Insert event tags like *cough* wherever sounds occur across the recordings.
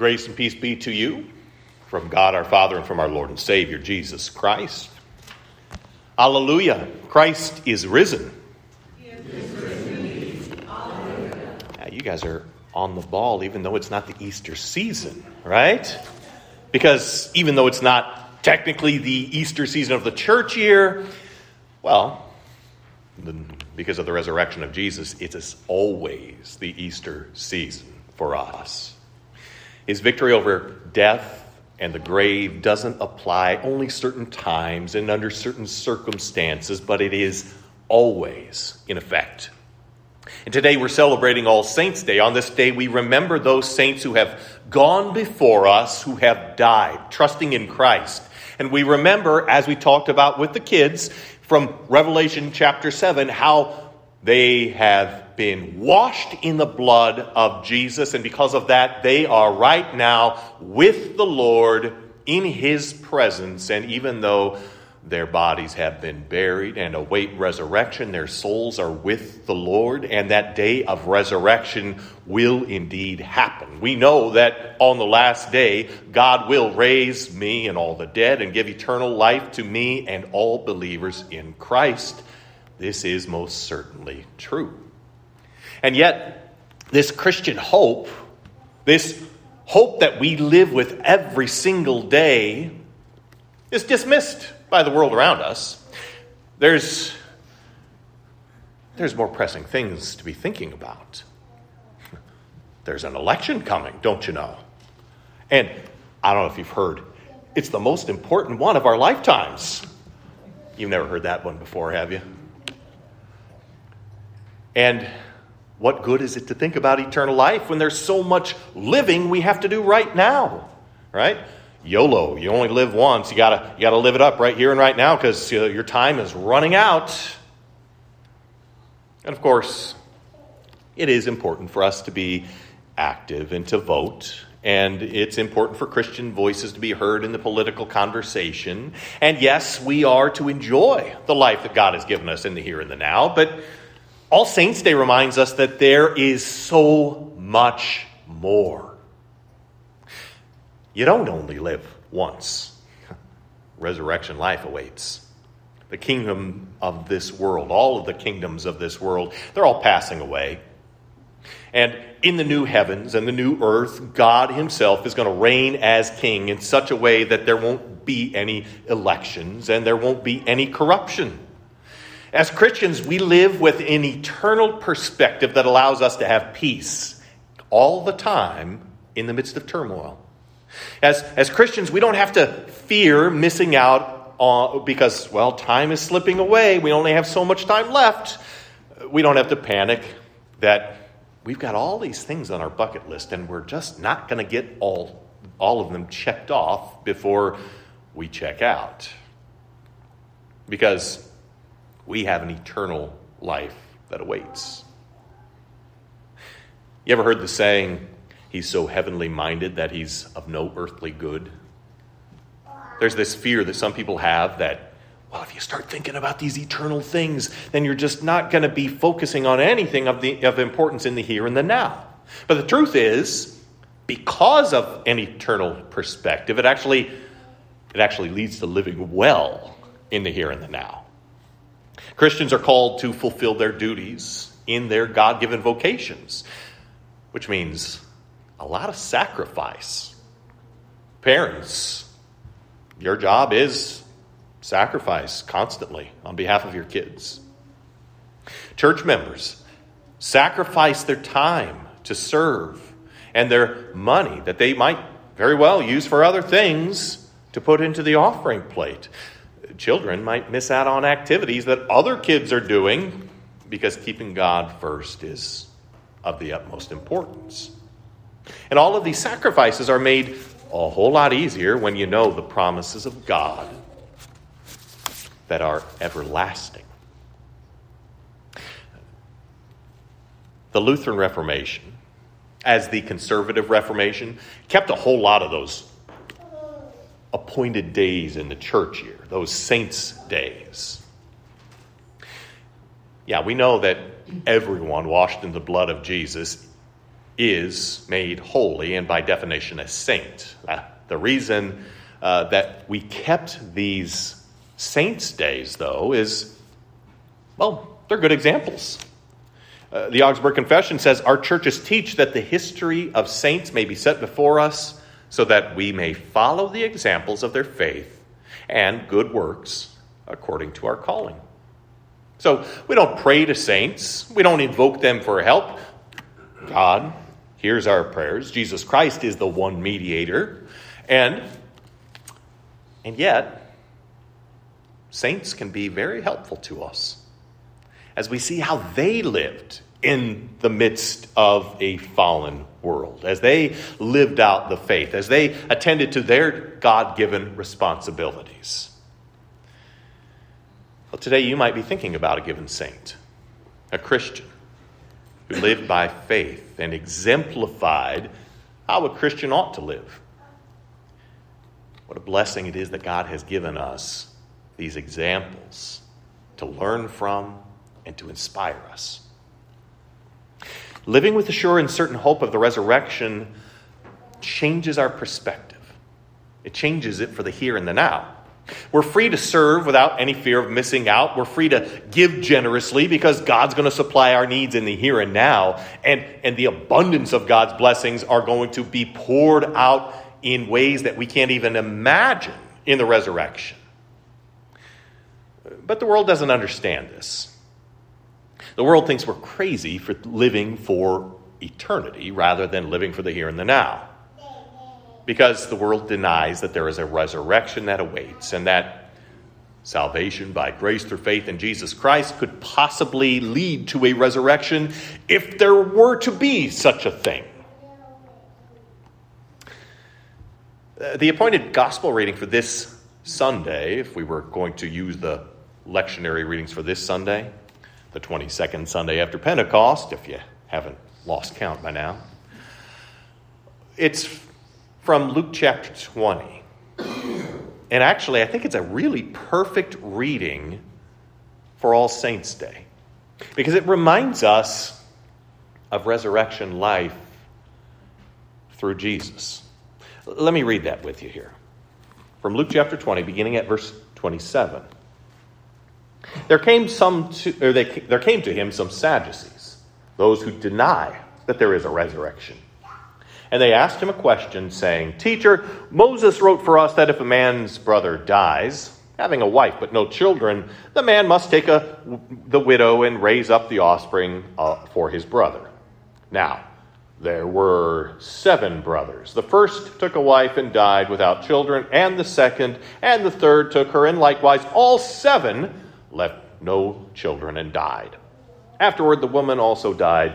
Grace and peace be to you from God our Father and from our Lord and Savior Jesus Christ. Alleluia. Christ is risen. You guys are on the ball even though it's not the Easter season, right? Because even though it's not technically the Easter season of the church year, well, because of the resurrection of Jesus, it is always the Easter season for us. His victory over death and the grave doesn't apply only certain times and under certain circumstances, but it is always in effect. And today we're celebrating All Saints' Day. On this day, we remember those saints who have gone before us, who have died, trusting in Christ. And we remember, as we talked about with the kids from Revelation chapter 7, how they have been washed in the blood of Jesus. And because of that, they are right now with the Lord in his presence. And even though their bodies have been buried and await resurrection. Their souls are with the Lord, and that day of resurrection will indeed happen. We know that on the last day, God will raise me and all the dead and give eternal life to me and all believers in Christ. This is most certainly true. And yet, this Christian hope, this hope that we live with every single day, is dismissed by the world around us. There's, there's more pressing things to be thinking about. *laughs* There's an election coming, don't you know? And I don't know if you've heard, it's the most important one of our lifetimes. You've never heard that one before, have you? And what good is it to think about eternal life when there's so much living we have to do right now, right? YOLO, you only live once. You gotta, you gotta live it up right here and right now because uh, your time is running out. And of course, it is important for us to be active and to vote. And it's important for Christian voices to be heard in the political conversation. And yes, we are to enjoy the life that God has given us in the here and the now. But All Saints' Day reminds us that there is so much more. You don't only live once, *laughs* resurrection life awaits. The kingdom of this world, all of the kingdoms of this world, they're all passing away. And in the new heavens and the new earth, God Himself is going to reign as king in such a way that there won't be any elections and there won't be any corruption. As Christians, we live with an eternal perspective that allows us to have peace all the time in the midst of turmoil. As, as Christians, we don't have to fear missing out on, because, well, time is slipping away. We only have so much time left. We don't have to panic that we've got all these things on our bucket list and we're just not going to get all, all of them checked off before we check out. Because we have an eternal life that awaits. You ever heard the saying, he's so heavenly minded that he's of no earthly good. There's this fear that some people have that, well, if you start thinking about these eternal things, then you're just not going to be focusing on anything of, the, of importance in the here and the now. But the truth is, because of an eternal perspective, it actually, it actually leads to living well in the here and the now. Christians are called to fulfill their duties in their God given vocations, which means a lot of sacrifice. Parents, your job is sacrifice constantly on behalf of your kids. Church members, sacrifice their time to serve and their money that they might very well use for other things to put into the offering plate. Children might miss out on activities that other kids are doing because keeping God first is of the utmost importance. And all of these sacrifices are made a whole lot easier when you know the promises of God that are everlasting. The Lutheran Reformation, as the conservative Reformation, kept a whole lot of those appointed days in the church year, those saints' days. Yeah, we know that everyone washed in the blood of Jesus is made holy and by definition a saint. Uh, the reason uh, that we kept these saints' days, though, is well, they're good examples. Uh, the Augsburg Confession says our churches teach that the history of saints may be set before us so that we may follow the examples of their faith and good works according to our calling. So we don't pray to saints, we don't invoke them for help. God hears our prayers. Jesus Christ is the one mediator. And and yet saints can be very helpful to us as we see how they lived in the midst of a fallen world, as they lived out the faith, as they attended to their God given responsibilities. Well, today you might be thinking about a given saint, a Christian who lived by faith and exemplified how a Christian ought to live. What a blessing it is that God has given us these examples to learn from and to inspire us. Living with the sure and certain hope of the resurrection changes our perspective. It changes it for the here and the now. We're free to serve without any fear of missing out. We're free to give generously because God's going to supply our needs in the here and now. And, and the abundance of God's blessings are going to be poured out in ways that we can't even imagine in the resurrection. But the world doesn't understand this. The world thinks we're crazy for living for eternity rather than living for the here and the now. Because the world denies that there is a resurrection that awaits and that salvation by grace through faith in Jesus Christ could possibly lead to a resurrection if there were to be such a thing. Uh, the appointed gospel reading for this Sunday, if we were going to use the lectionary readings for this Sunday, the 22nd Sunday after Pentecost, if you haven't lost count by now. It's from Luke chapter 20. And actually, I think it's a really perfect reading for All Saints' Day because it reminds us of resurrection life through Jesus. Let me read that with you here. From Luke chapter 20, beginning at verse 27. There came some to, or they, there came to him some Sadducees, those who deny that there is a resurrection. And they asked him a question, saying, Teacher, Moses wrote for us that if a man's brother dies, having a wife but no children, the man must take a, the widow and raise up the offspring uh, for his brother. Now, there were seven brothers. The first took a wife and died without children, and the second, and the third took her, and likewise all seven left no children, and died. Afterward, the woman also died.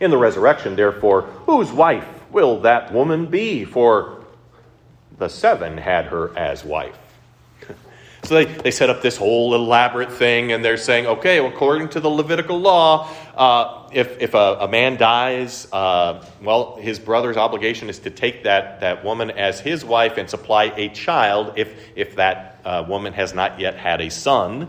In the resurrection, therefore, whose wife will that woman be? For the seven had her as wife. *laughs* So they, they set up this whole elaborate thing, and they're saying, okay, well, according to the Levitical law, uh, if, if a, a man dies, uh, well, his brother's obligation is to take that, that woman as his wife and supply a child if, if that uh, woman has not yet had a son.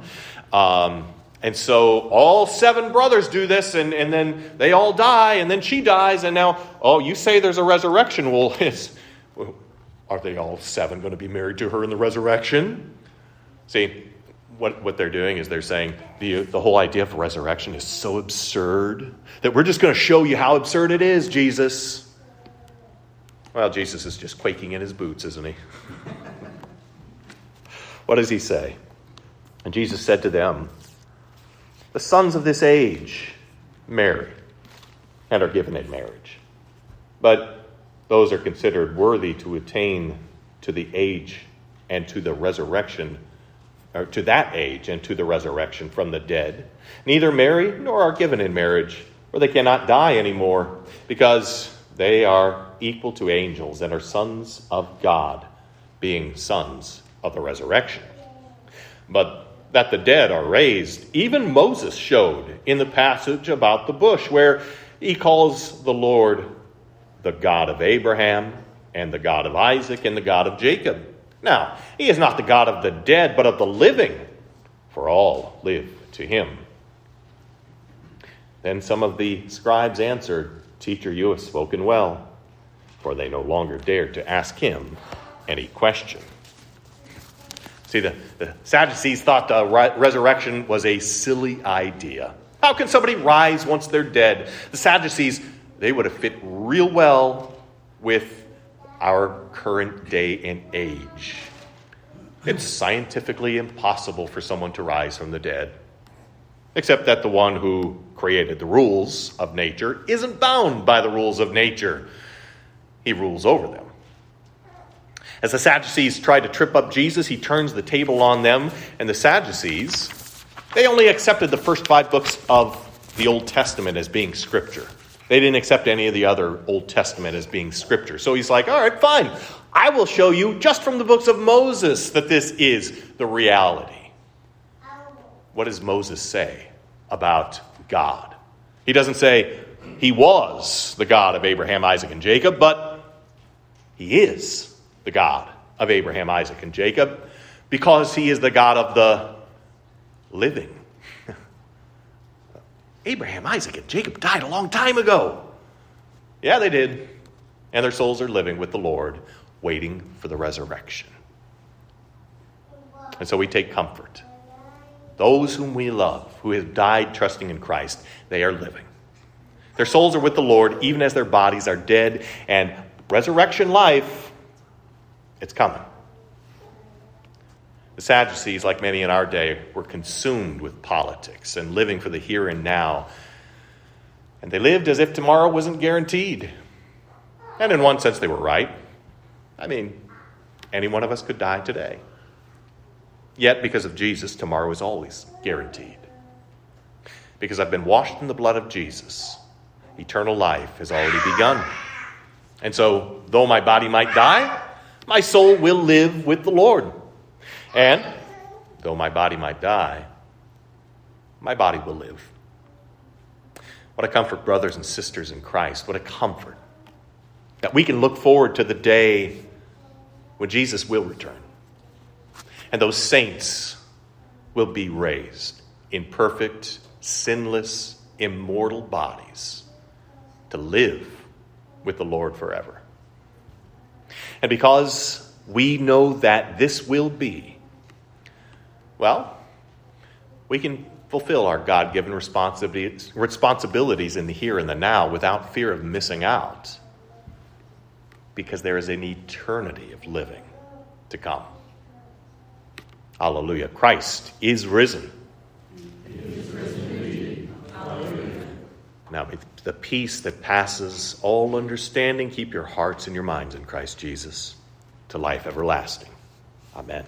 Um, and so all seven brothers do this, and, and then they all die, and then she dies, and now, oh, you say there's a resurrection. *laughs* Well, is, are they all seven going to be married to her in the resurrection? See, what, what they're doing is they're saying the, the whole idea of resurrection is so absurd that we're just going to show you how absurd it is, Jesus. Well, Jesus is just quaking in his boots, isn't he? *laughs* what does he say? And Jesus said to them, The sons of this age marry and are given in marriage. But those are considered worthy to attain to the age and to the resurrection or to that age and to the resurrection from the dead, neither marry nor are given in marriage, for they cannot die anymore, because they are equal to angels and are sons of God, being sons of the resurrection. But that the dead are raised, even Moses showed in the passage about the bush, where he calls the Lord the God of Abraham and the God of Isaac and the God of Jacob. Now, he is not the God of the dead, but of the living, for all live to him. Then some of the scribes answered, Teacher, you have spoken well. For they no longer dared to ask him any question. See, the, the Sadducees thought uh, the re- resurrection was a silly idea. How can somebody rise once they're dead? The Sadducees, they would have fit real well with our current day and age. It's scientifically impossible for someone to rise from the dead, except that the one who created the rules of nature isn't bound by the rules of nature, he rules over them. As the Sadducees try to trip up Jesus, he turns the table on them, and the Sadducees, they only accepted the first five books of the Old Testament as being scripture. They didn't accept any of the other Old Testament as being scripture. So he's like, all right, fine. I will show you just from the books of Moses that this is the reality. What does Moses say about God? He doesn't say he was the God of Abraham, Isaac, and Jacob, but he is the God of Abraham, Isaac, and Jacob because he is the God of the living. *laughs* Abraham, Isaac, and Jacob died a long time ago. Yeah, they did. And their souls are living with the Lord, waiting for the resurrection. And so we take comfort. Those whom we love, who have died trusting in Christ, they are living. Their souls are with the Lord, even as their bodies are dead, and resurrection life, it's coming. The Sadducees, like many in our day, were consumed with politics and living for the here and now. And they lived as if tomorrow wasn't guaranteed. And in one sense, they were right. I mean, any one of us could die today. Yet, because of Jesus, tomorrow is always guaranteed. Because I've been washed in the blood of Jesus, eternal life has already begun. And so, though my body might die, my soul will live with the Lord. And though my body might die, my body will live. What a comfort, brothers and sisters in Christ. What a comfort that we can look forward to the day when Jesus will return. And those saints will be raised in perfect, sinless, immortal bodies to live with the Lord forever. And because we know that this will be, well, we can fulfill our God given responsibilities, in the here and the now without fear of missing out because there is an eternity of living to come. Hallelujah. Christ is risen. Is risen now, may the peace that passes all understanding keep your hearts and your minds in Christ Jesus to life everlasting. Amen.